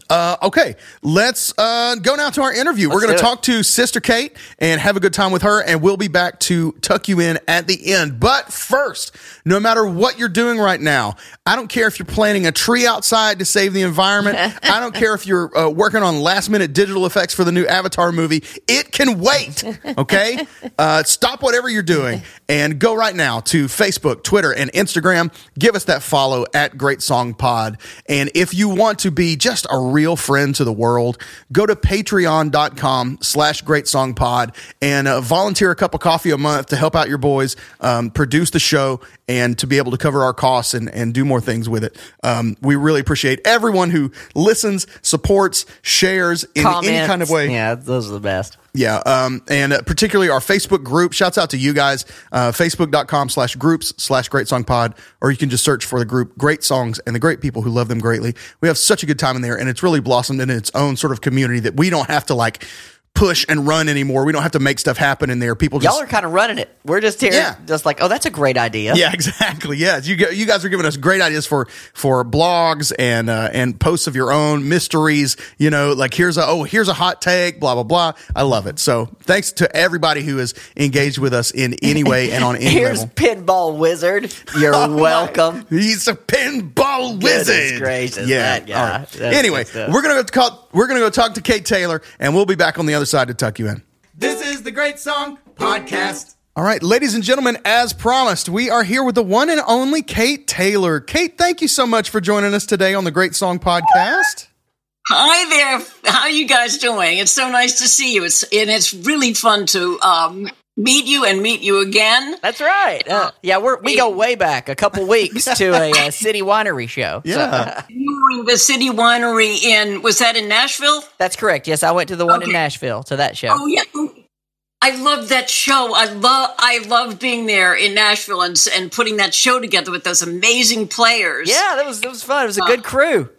Uh, okay, let's uh, go now to our interview. We're going to talk to Sister Kate and have a good time with her, and we'll be back to tuck you in at the end. But first, no matter what you're doing right now, I don't care if you're planting a tree outside to save the environment. <laughs> I don't care if you're uh, working on last minute digital effects for the new Avatar movie. It can wait. Okay, uh, stop whatever you're doing and go right now to Facebook, Twitter, and Instagram. Give us that follow at Great Song Pod. And if you want to be just a real friend to the world, go to patreon.com slash Great Song Pod and uh, volunteer a cup of coffee a month to help out your boys um, produce the show and to be able to cover our costs and, and do more things with it. Um, we really appreciate everyone who listens, supports, shares in any kind of way. Yeah, those are the best. Yeah. Um, and uh, particularly our Facebook group. Shouts out to you guys. Uh, Facebook.com slash groups slash great song pod, or you can just search for the group Great Songs and the great people who love them greatly. We have such a good time in there, and it's really blossomed into its own sort of community that we don't have to like push and run anymore. We don't have to make stuff happen in there. People just Y'all are kind of running it. We're just here, Yeah. just like, oh, that's a great idea. Yeah, <laughs> exactly. Yes, you you guys are giving us great ideas for for blogs and uh, and posts of your own mysteries. You know, like here's a oh here's a hot take, blah blah blah. I love it. So thanks to everybody who is engaged with us in any way <laughs> and on any Here's level. Pinball Wizard. You're <laughs> Oh, my- welcome. He's a pinball Goodness wizard. gracious, yeah. that all right. Anyway, we're gonna go call, we're gonna go talk to Kate Taylor, and we'll be back on the other side to tuck you in. This is the Great Song Podcast. All right, ladies and gentlemen, as promised, we are here with the one and only Kate Taylor. Kate, thank you so much for joining us today on the Great Song Podcast. Hi there. How you guys doing? It's so nice to see you. It's and it's really fun to um, meet you and meet you again. That's right. Uh, yeah, we're, we go way back a couple weeks to a, uh <laughs> city winery show. Yeah. You the City Winery in was that in Nashville? that's correct. Yes, I went to the one in Nashville to that show. Oh yeah. I love that show. I love I love being there in Nashville and and putting that show together with those amazing players. Yeah, that was that was fun. It was a uh, good crew.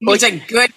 It's a good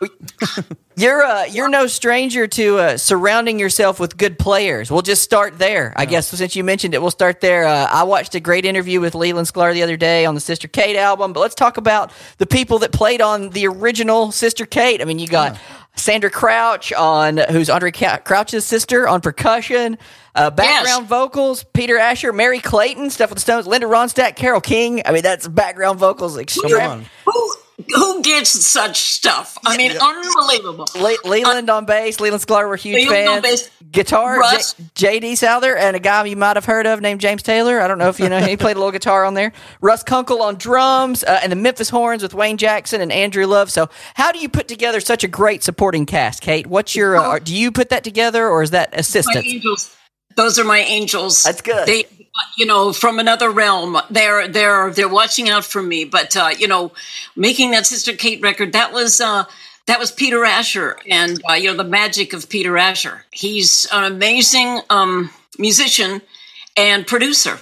<laughs> You're uh, you're no stranger to uh, surrounding yourself with good players. We'll just start there. I guess since you mentioned it, we'll start there. Uh, I watched a great interview with Leland Sklar the other day on the Sister Kate album, but let's talk about the people that played on the original Sister Kate. I mean, you got Sandra Crouch on who's Andre Crouch's sister on percussion, uh, background vocals, Peter Asher, Merry Clayton, stuff with the Stones, Linda Ronstadt, Carole King. I mean, that's background vocals extreme. who who gets such stuff? I mean, unbelievable. Le- Leland on bass. Leland Sklar were huge Leland on fans. bass. Guitar, Russ. J- JD Souther, and a guy you might have heard of named James Taylor. I don't know if you know. He played a little guitar on there. Russ Kunkel on drums, uh, and the Memphis Horns with Wayne Jackson and Andrew Love. So, how do you put together such a great supporting cast, Kate? What's your? Uh, do you put that together, or is that my assistance? angels. Those are my angels. That's good. They, you know, from another realm. They're they're they're watching out for me. But uh, you know, making that Sister Kate record that was uh, that was Peter Asher, and uh, you know the magic of Peter Asher. He's an amazing um, musician and producer.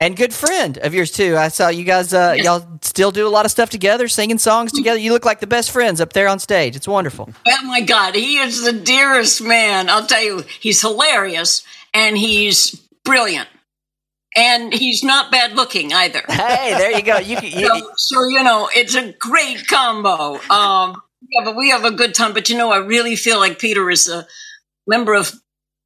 And good friend of yours too. I saw you guys. Uh, Yes. Y'all still do a lot of stuff together, singing songs together. You look like the best friends up there on stage. It's wonderful. Oh my God, he is the dearest man. I'll tell you, he's hilarious and he's brilliant, and he's not bad looking either. Hey, there you go. You, you, so, so you know it's a great combo um yeah but we have a good time but you know i really feel like peter is a member of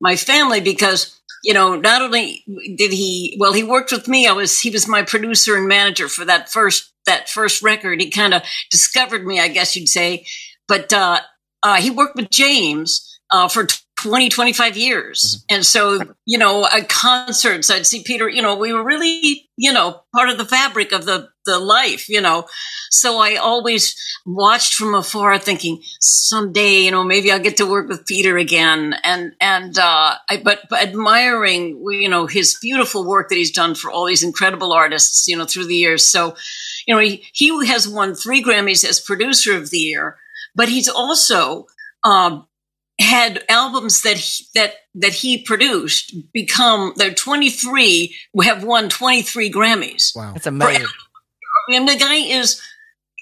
my family because you know not only did he well he worked with me i was he was my producer and manager for that first that first record he kind of discovered me i guess you'd say but uh, uh he worked with james uh for 20 25 years. And so you know at concerts i'd see peter you know we were really you know part of the fabric of the the life you know. So i always watched from afar thinking someday you know maybe i'll get to work with peter again. And and uh i but, but admiring you know his beautiful work that he's done for all these incredible artists you know through the years. So you know he, he has won three grammys as producer of the year but he's also um had albums that he, that that he produced become they're 23 have won 23 Grammys. Wow. that's amazing. And the guy is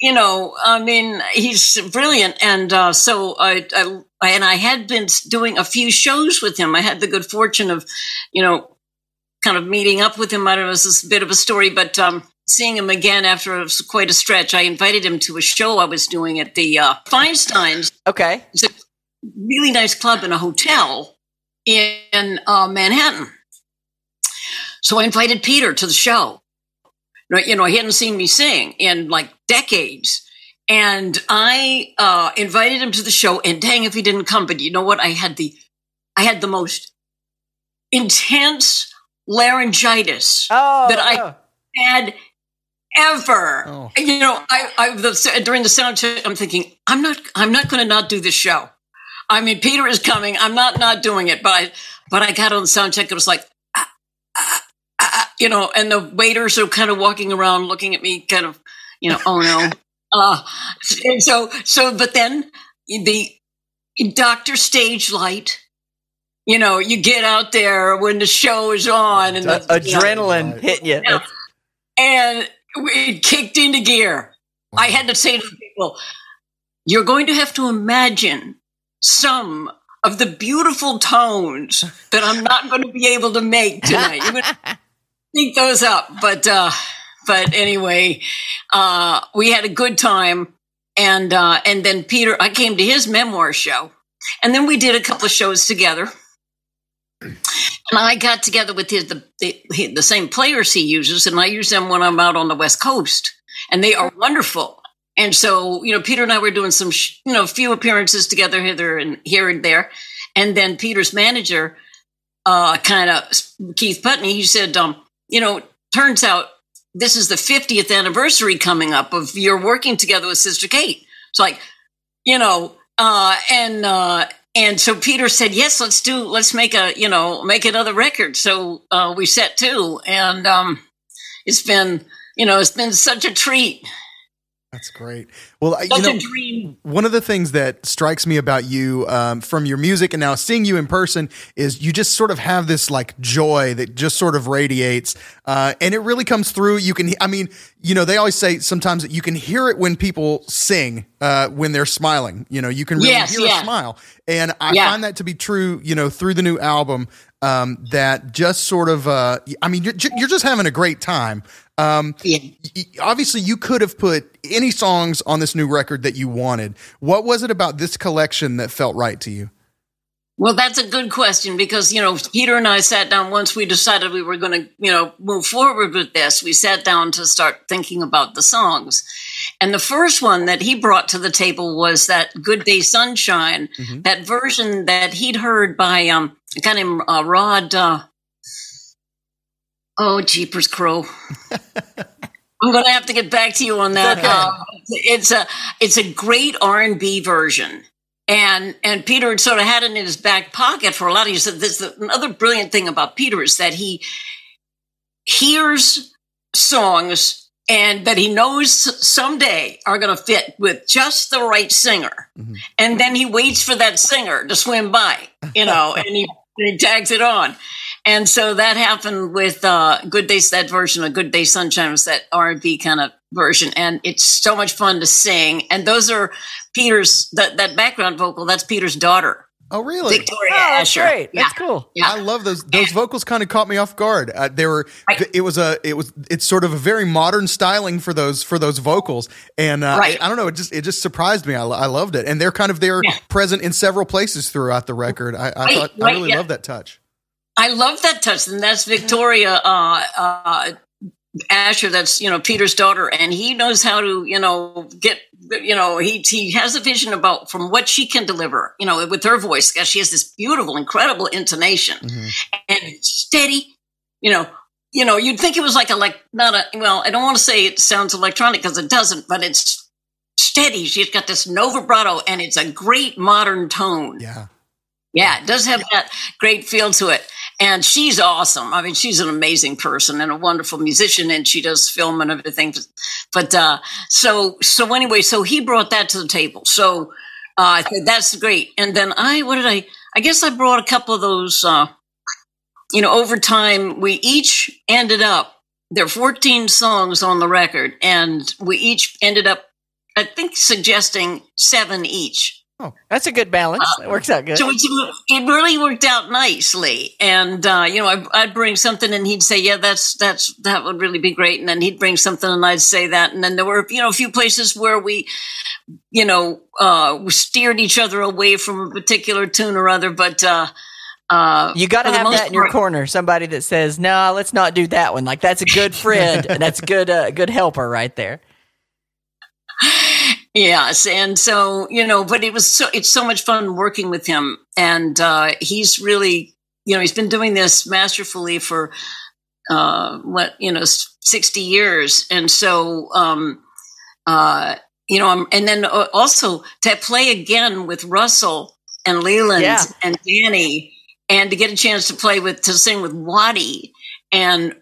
you know, I mean, he's brilliant and uh so I, I and I had been doing a few shows with him. I had the good fortune of, you know, kind of meeting up with him. I don't know, it's a bit of a story, but um seeing him again after quite a stretch. I invited him to a show I was doing at the uh Feinstein's Okay. Really nice club in a hotel in uh, Manhattan. So I invited Peter to the show. You know, he hadn't seen me sing in like decades. And I uh, invited him to the show, and dang if he didn't come. But you know what? I had the, I had the most intense laryngitis Oh, that I oh. had ever. Oh. You know, I, I the, during the sound check, I'm thinking, I'm not, I'm not going to not do this show. I mean, Peter is coming. I'm not not doing it, but I, but I got on the sound check. It was like, ah, ah, ah, you know, and the waiters are kind of walking around looking at me, kind of, you know, oh no. <laughs> Uh, and so, so, but then the Doctor Stage Light, you know, you get out there when the show is on and the, you know, Adrenaline hitting you. Yeah. and it kicked into gear. I had to say to people, you're going to have to imagine some of the beautiful tones that I'm not going to be able to make tonight. You're going to think those up, but uh, but anyway, uh, we had a good time, and uh, and then Peter, I came to his memoir show, and then we did a couple of shows together. And I got together with his the, the the same players he uses, and I use them when I'm out on the West Coast, and they are wonderful. And so, you know, Peter and I were doing some, sh- you know, few appearances together hither and here and there. And then Peter's manager, uh, kind of Keith Putney, he said, um, you know, turns out this is the 50th anniversary coming up of your working together with Sister Kate. It's like, you know, uh, and, uh, and so Peter said, yes, let's do, let's make a, you know, make another record. So, uh, we set two and, um, it's been, you know, it's been such a treat, That's great. Well, I- you know, one of the things that strikes me about you um, from your music and now seeing you in person is you just sort of have this like joy that just sort of radiates uh, and it really comes through you can i mean you know they always say sometimes that you can hear it when people sing uh, when they're smiling you know you can really Yes, hear yeah. a smile and i Yeah. find that to be true you know through the new album um, that just sort of uh, i mean you're, you're just having a great time um, Yeah. y- obviously you could have put any songs on this new record that you wanted. What was it about this collection that felt right to you? Well, that's a good question because, you know, Peter and I sat down once we decided we were going to, you know, move forward with this. We sat down to start thinking about the songs. And the first one that he brought to the table was that Good Day Sunshine, that version that he'd heard by um, a guy named uh, Rod, uh, oh, Jeepers Crow. <laughs> I'm going to have to get back to you on that. okay. Uh, it's a it's a great R and B version, and and Peter had sort of had it in his back pocket for a lot of years. This another brilliant thing about Peter is that he hears songs and that he knows someday are going to fit with just the right singer, mm-hmm. and then he waits for that singer to swim by, you know, and he, he tags it on. And so that happened with uh, Good Day, that version of Good Day Sunshine was that R&B kind of version. And it's so much fun to sing. And those are Peter's, that, that background vocal, that's Peter's daughter, Oh, really? Victoria Oh, that's Asher. great. Yeah. That's cool. Yeah. I love those. Those vocals kind of caught me off guard. Uh, they were. Right. It was a. It was. It's sort of a very modern styling for those for those vocals, and uh, Right. I, I don't know. It just it just surprised me. I, I loved it, and they're kind of they're Yeah. present in several places throughout the record. I, I Right, thought I really yeah. love that touch. I love that touch, and that's Victoria uh, uh, Asher. That's you know Peter's daughter, and he knows how to you know get you know he he has a vision about from what she can deliver. You know with her voice, she has this beautiful, incredible intonation and steady. You know, you know, you'd think it was like a like not a well. I don't want to say it sounds electronic because it doesn't, but it's steady. She's got this no vibrato, and it's a great modern tone. Yeah. Yeah, it does have that great feel to it. And she's awesome. I mean, she's an amazing person and a wonderful musician, and she does film and everything. But uh, so so anyway, so he brought that to the table. So uh, I think that's great. And then I, what did I? I guess I brought a couple of those. Uh, you know, over time, we each ended up. There are 14 songs on the record, and we each ended up, I think, suggesting seven each. Oh, that's a good balance. That works out good. So it's, it really worked out nicely, and uh, you know, I, I'd bring something, and he'd say, "Yeah, that's that's that would really be great," and then he'd bring something, and I'd say that, and then there were you know a few places where we, you know, uh, we steered each other away from a particular tune or other, but uh, uh, You got to have most that in your part- corner. Somebody that says, "No, let's not do that one." Like that's a good friend. and <laughs> that's a good, uh, good helper right there. Yes, and so you know, but it was so it's so much fun working with him, and uh, he's really you know he's been doing this masterfully for uh, what you know sixty years, and so um, uh, you know, um, and then uh, also to play again with Russell and Leland Yeah. and Danny, and to get a chance to play with to sing with Waddy and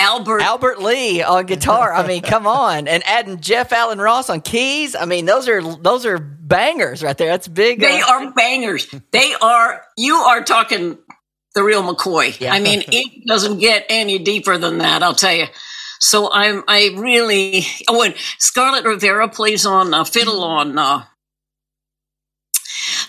Albert. Albert Lee on guitar. I mean, come on, and adding Jeff Allen Ross on keys. I mean, those are those are bangers right there. That's big. They uh, are bangers. They are. You are talking the real McCoy. Yeah. I mean, it doesn't get any deeper than that. I'll tell you. So I'm. I really. Oh, and Scarlet Rivera plays on uh, fiddle on uh,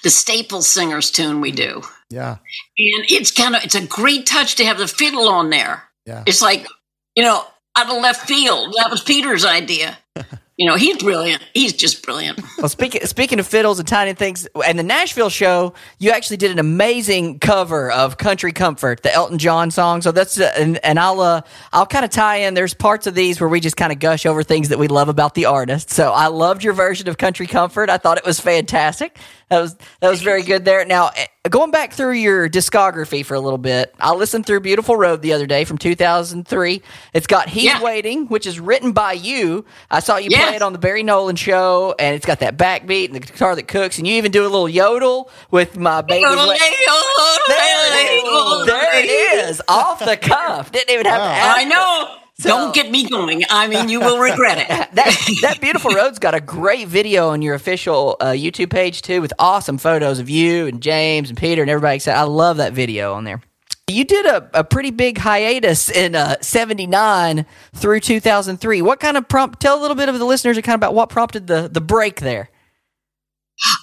the Staples Singers tune we do, Yeah. and it's kind of. It's a great touch to have the fiddle on there. Yeah. It's like you know out of left field. That was Peter's idea. <laughs> You know, he's brilliant. He's just brilliant. Well, speaking speaking of fiddles and tiny things, and the Nashville show, you actually did an amazing cover of "Country Comfort," the Elton John song. So that's uh, and, and I'll uh, I'll kind of tie in. There's parts of these where we just kind of gush over things that we love about the artist. So I loved your version of "Country Comfort." I thought it was fantastic. That was that was very <laughs> good there. Now eh, going back through your discography for a little bit, I listened through "Beautiful Road" the other day from 2003. It's got "He's Yeah. Waiting," which is written by you. I saw you Yeah. play it on the Barry Nolan show, and it's got that backbeat and the guitar that cooks, and you even do a little yodel with my baby. Wa- there, it is. there it is, off the cuff. Didn't even have to ask. I know. Don't get me going. I mean, you will regret it. <laughs> That that beautiful road's got a great video on your official uh, YouTube page too, with awesome photos of you and James and Peter and everybody. excited. I love that video on there. You did a, a pretty big hiatus in uh, '79 through 2003. What kind of prompt? Tell a little bit of the listeners kind of about what prompted the the break there.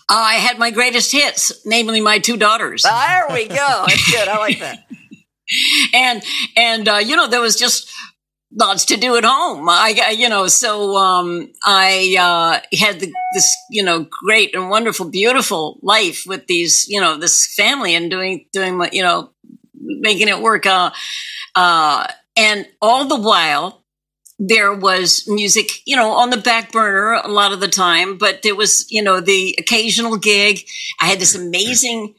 I had my greatest hits, namely my two daughters, there we go. That's good. I like that. <laughs> and and uh, you know there was just lots to do at home. I you know so um, I uh, had the, this you know great and wonderful, beautiful life with these you know this family and doing doing my you know making it work. Uh, uh, and all the while there was music, you know, on the back burner a lot of the time, but there was, you know, the occasional gig. I had this <clears throat> amazing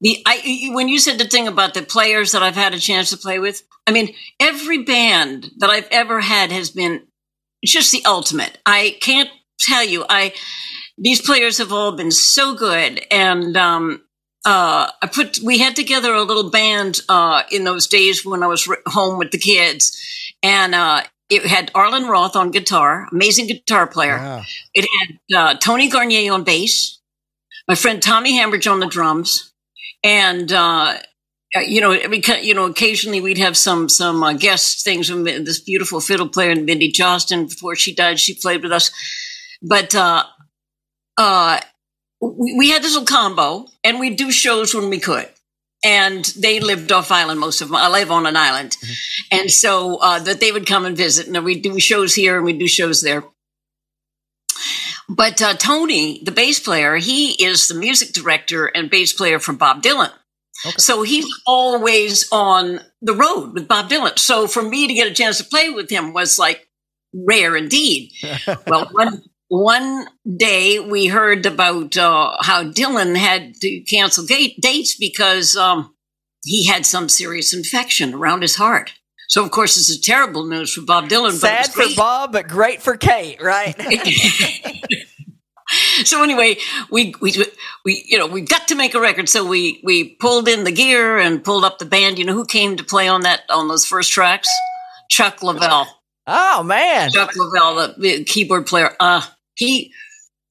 the I when you said the thing about the players that I've had a chance to play with, I mean, every band that I've ever had has been just the ultimate. I can't tell you. I these players have all been so good and um uh, I put we had together a little band uh, in those days when I was home with the kids, and uh, it had Arlen Roth on guitar, amazing guitar player. It had uh, Tony Garnier on bass, my friend Tommy Hambridge on the drums, and uh, uh, you know, we, you know, occasionally we'd have some some uh, guest things. from This beautiful fiddle player, Mindy Johnston, before she died, she played with us. But uh, uh, we, we had this little combo, and we'd do shows when we could. And they lived off island most of them. I live on an island, and so uh, that they would come and visit, and we'd do shows here and we'd do shows there. But uh, Tony, the bass player, he is the music director and bass player from Bob Dylan. So he's always on the road with Bob Dylan. So for me to get a chance to play with him was like rare indeed. <laughs> well, one one day we heard about uh, how Dylan had to cancel gate dates because um, he had some serious infection around his heart. So of course, this is terrible news for Bob Dylan. but Sad for. Bob, but great for Kate, right? <laughs> so anyway, we we we you know we got to make a record, so we we pulled in the gear and pulled up the band. You know who came to play on that on those first tracks? Chuck Leavell. oh man, Chuck Leavell, the, keyboard player. Uh he.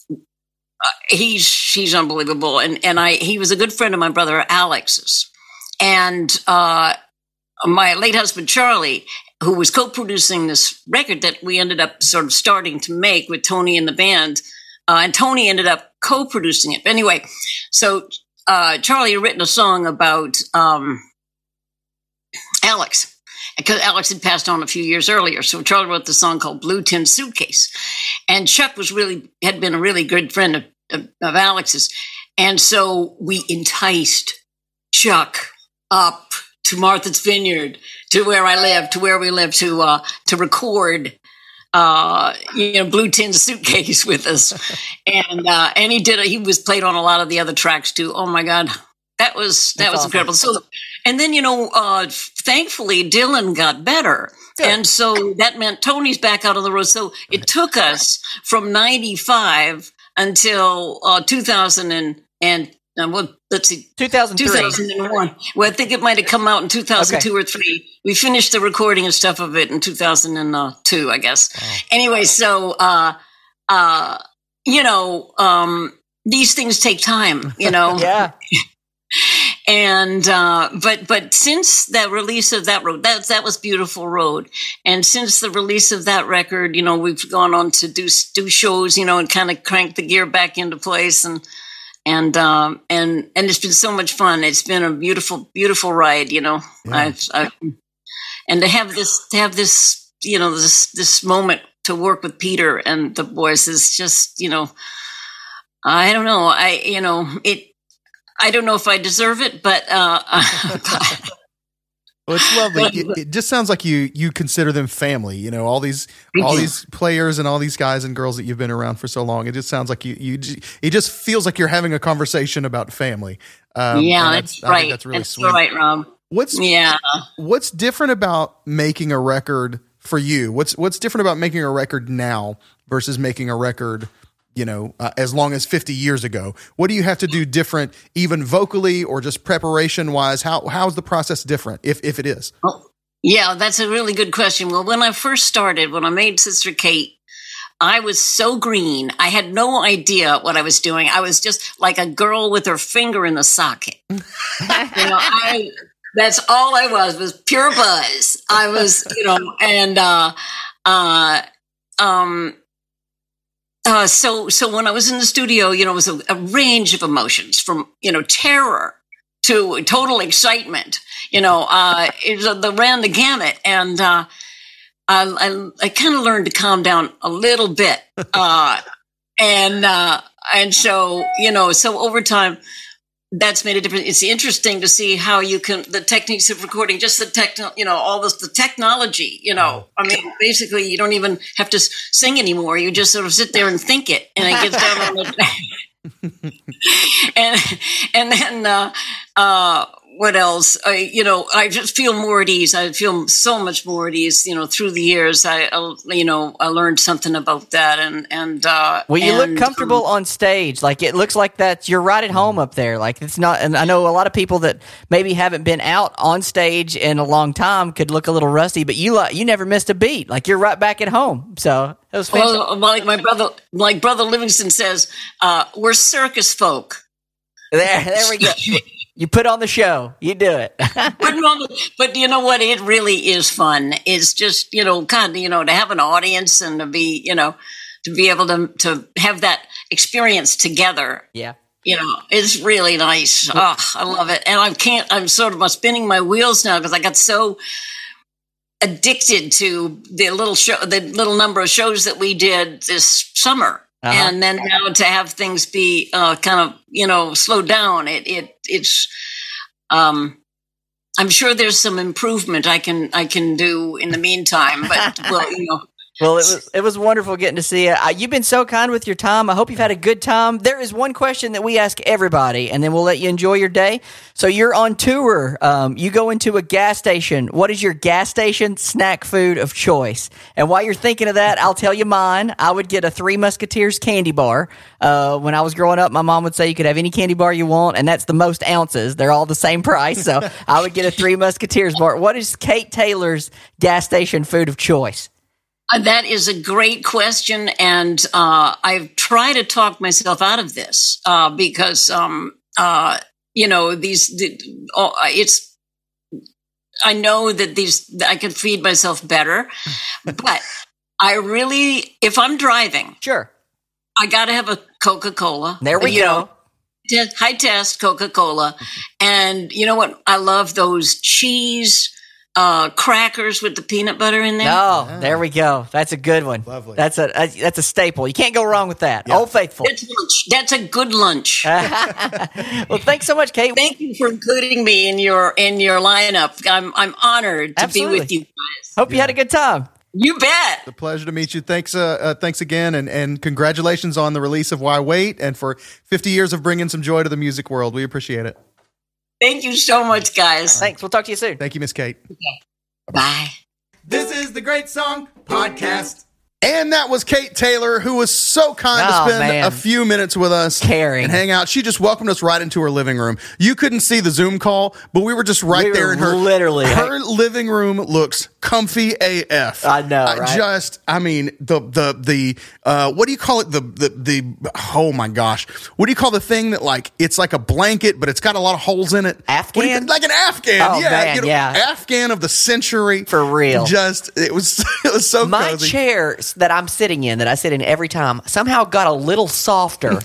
Uh, he's he's unbelievable, and and I he was a good friend of my brother Alex's, and uh, my late husband Charlie, who was co-producing this record that we ended up sort of starting to make with Tony and the band, uh, and Tony ended up co-producing it. But anyway, so uh, Charlie had written a song about um, Alex because Alex had passed on a few years earlier. So Charlie wrote the song called Blue Tin Suitcase. And Chuck was really, had been a really good friend of, of, of Alex's. And so we enticed Chuck up to Martha's Vineyard, to where I live, to where we live, to, uh, to record, uh, you know, Blue Tin Suitcase <laughs> with us. and, uh, and he did, he was played on a lot of the other tracks too. Oh my God. That was, that That's was awesome. incredible. So, and then, you know, uh, thankfully Dylan got better. And so that meant Tony's back out on the road. So it took us from 95 until uh, 2000 and, and uh, well, let's see, 2003. 2001. Well, I think it might have come out in 2002 or three. We finished the recording and stuff of it in 2002, I guess. Anyway, so, uh, uh, you know, um, these things take time, you know? <laughs> Yeah. <laughs> and uh, but but since the release of that road that that was beautiful road and since the release of that record you know we've gone on to do do shows you know and kind of crank the gear back into place and and um and and it's been so much fun. It's been a beautiful beautiful ride you know. I've, I've and to have this to have this you know this this moment to work with Peter and the boys is just you know I don't know. I you know it I don't know if I deserve it, but uh, <laughs> Well, it's lovely. <laughs> It, it just sounds like you you consider them family. You know, all these all these players and all these guys and girls that you've been around for so long. It just sounds like you you. It just feels like you're having a conversation about family. Um, yeah, and that's, right. That's really that's sweet. right, Rob. What's Yeah. what's different about making a record for you? What's what's different about making a record now versus making a record, you know, uh, as long as 50 years ago? What do you have to do different even vocally or just preparation wise? How how's the process different if if it is? Yeah, that's a really good question. Well, when I first started, when I made Sister Kate, I was so green. I had no idea what I was doing. I was just like a girl with her finger in the socket. <laughs> you know, I that's all I was was pure buzz. I was, you know, and uh uh um uh so so when I was in the studio, you know, it was a, a range of emotions from, you know, terror to total excitement. You know, uh, it was, the ran the gamut, and uh, I, I, I kind of learned to calm down a little bit, uh, and uh, and so you know, so over time, that's made a difference. It's interesting to see how you can the techniques of recording, just the techno, you know, all this the technology. You know, I mean, basically, you don't even have to sing anymore. You just sort of sit there and think it, and it gets down on the. <laughs> <laughs> and and then uh, uh, what else? I you know I just feel more at ease. I feel so much more at ease. You know, through the years, I I- you know I learned something about that, and and uh, Well, you and, look comfortable um, on stage. Like it looks like that you're right at home up there. Like it's not. And I know a lot of people that maybe haven't been out on stage in a long time could look a little rusty, but you you never missed a beat. Like you're right back at home. So it was fantastic. well, like my brother, like brother Livingston says, uh, we're circus folk. there, there we go. <laughs> You put on the show. You do it. <laughs> but, but you know what? It really is fun. It's just you know, kind of you know, to have an audience and to be you know, to be able to to have that experience together. yeah. You know, it's really nice. Oh, I love it, and I can't. I'm sort of spinning my wheels now because I got so addicted to the little show, the little number of shows that we did this summer. Uh-huh. And then now to have things be uh, kind of you know slowed down, it it it's um, I'm sure there's some improvement I can I can do in the meantime, but well, you know, Well, it was it was wonderful getting to see you. Uh, you've been so kind with your time. I hope you've had a good time. There is one question that we ask everybody, and then we'll let you enjoy your day. So you're on tour. Um, you go into a gas station. What is your gas station snack food of choice? And while you're thinking of that, I'll tell you mine. I would get a Three Musketeers candy bar. Uh, when I was growing up, my mom would say you could have any candy bar you want, and that's the most ounces. They're all the same price. So <laughs> I would get a Three Musketeers bar. What is Kate Taylor's gas station food of choice? Uh, That is a great question, and uh, I've tried to talk myself out of this uh, because, um, uh, you know, these the, oh, it's. I know that these I can feed myself better, <laughs> but I really, if I'm driving, Sure. I got to have a Coca Cola. There we go. high test Coca Cola, and you know what? I love those cheese uh, crackers with the peanut butter in there. Oh, there we go. That's a good one. Lovely. That's a, a that's a staple. You can't go wrong with that. Old Faithful. That's lunch. That's a good lunch. <laughs> well, thanks so much, Kate. Thank you for including me in your in your lineup. I'm I'm honored to Absolutely. be with you guys. Hope you had a good time. You bet. A pleasure to meet you. Thanks, uh, uh, thanks again, and and congratulations on the release of Why Wait, and for 50 years of bringing some joy to the music world. We appreciate it. Thank you so much, guys. Thanks. We'll talk to you soon. Thank you, Miss Kate. Bye. This is the Great Song Podcast. And that was Kate Taylor, who was so kind Oh, to spend man. a few minutes with us, Caring. and hang out. She just welcomed us right into her living room. You couldn't see the Zoom call, but we were just right We there in her. literally- her living room looks comfy AF. I know, right? just, I mean, the the the uh, what do you call it? The the the oh my gosh, what do you call the thing that like it's like a blanket, but it's got a lot of holes in it? Do you- Afghan? like an Afghan? Oh, yeah, man, you know, yeah. Afghan of the century For real. Just it was <laughs> it was so My cozy. chair that I'm sitting in, that I sit in every time, somehow got a little softer.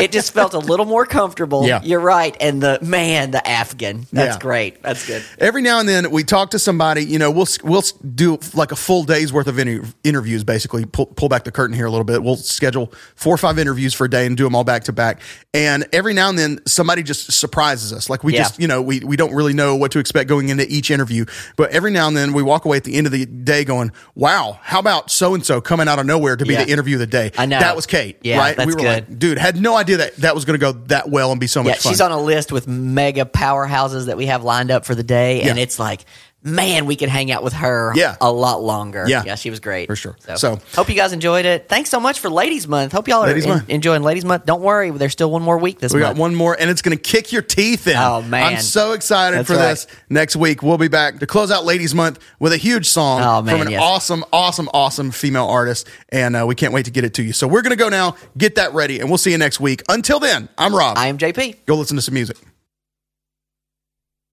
it just <laughs> felt a little more comfortable. Yeah. You're right. And the man, the Afghan. That's Yeah. great. That's good. Every now and then we talk to somebody, you know, we'll we'll do like a full day's worth of inter- interviews basically pull, pull back the curtain here a little bit. We'll schedule four or five interviews for a day and do them all back to back. And every now and then somebody just surprises us. Like we Yeah. just, you know, we we don't really know what to expect going into each interview, but every now and then we walk away at the end of the day going, "Wow, how about so and so coming out of nowhere to be Yeah. the interview of the day?" I know. That was Kate, Yeah, right? we were good. like, "Dude, had no idea that that was going to go that well and be so much Yeah, fun." she's on a list with mega powerhouses that we have lined up for the day. And it's like, man, we could hang out with her Yeah. a lot longer. Yeah. Yeah, she was great. For sure. So, So- hope you guys enjoyed it. Thanks so much for Ladies Month. Hope y'all are Ladies en- enjoying Ladies Month. Don't worry, there's still one more week this week. We month. got one more, and it's going to kick your teeth in. Oh, man. I'm so excited That's for right. this. Next week, we'll be back to close out Ladies Month with a huge song Oh, man, from an yes. awesome, awesome, awesome female artist, and uh, we can't wait to get it to you. So we're going to go now, get that ready, and we'll see you next week. Until then, I'm Rob. I am JP. go listen to some music.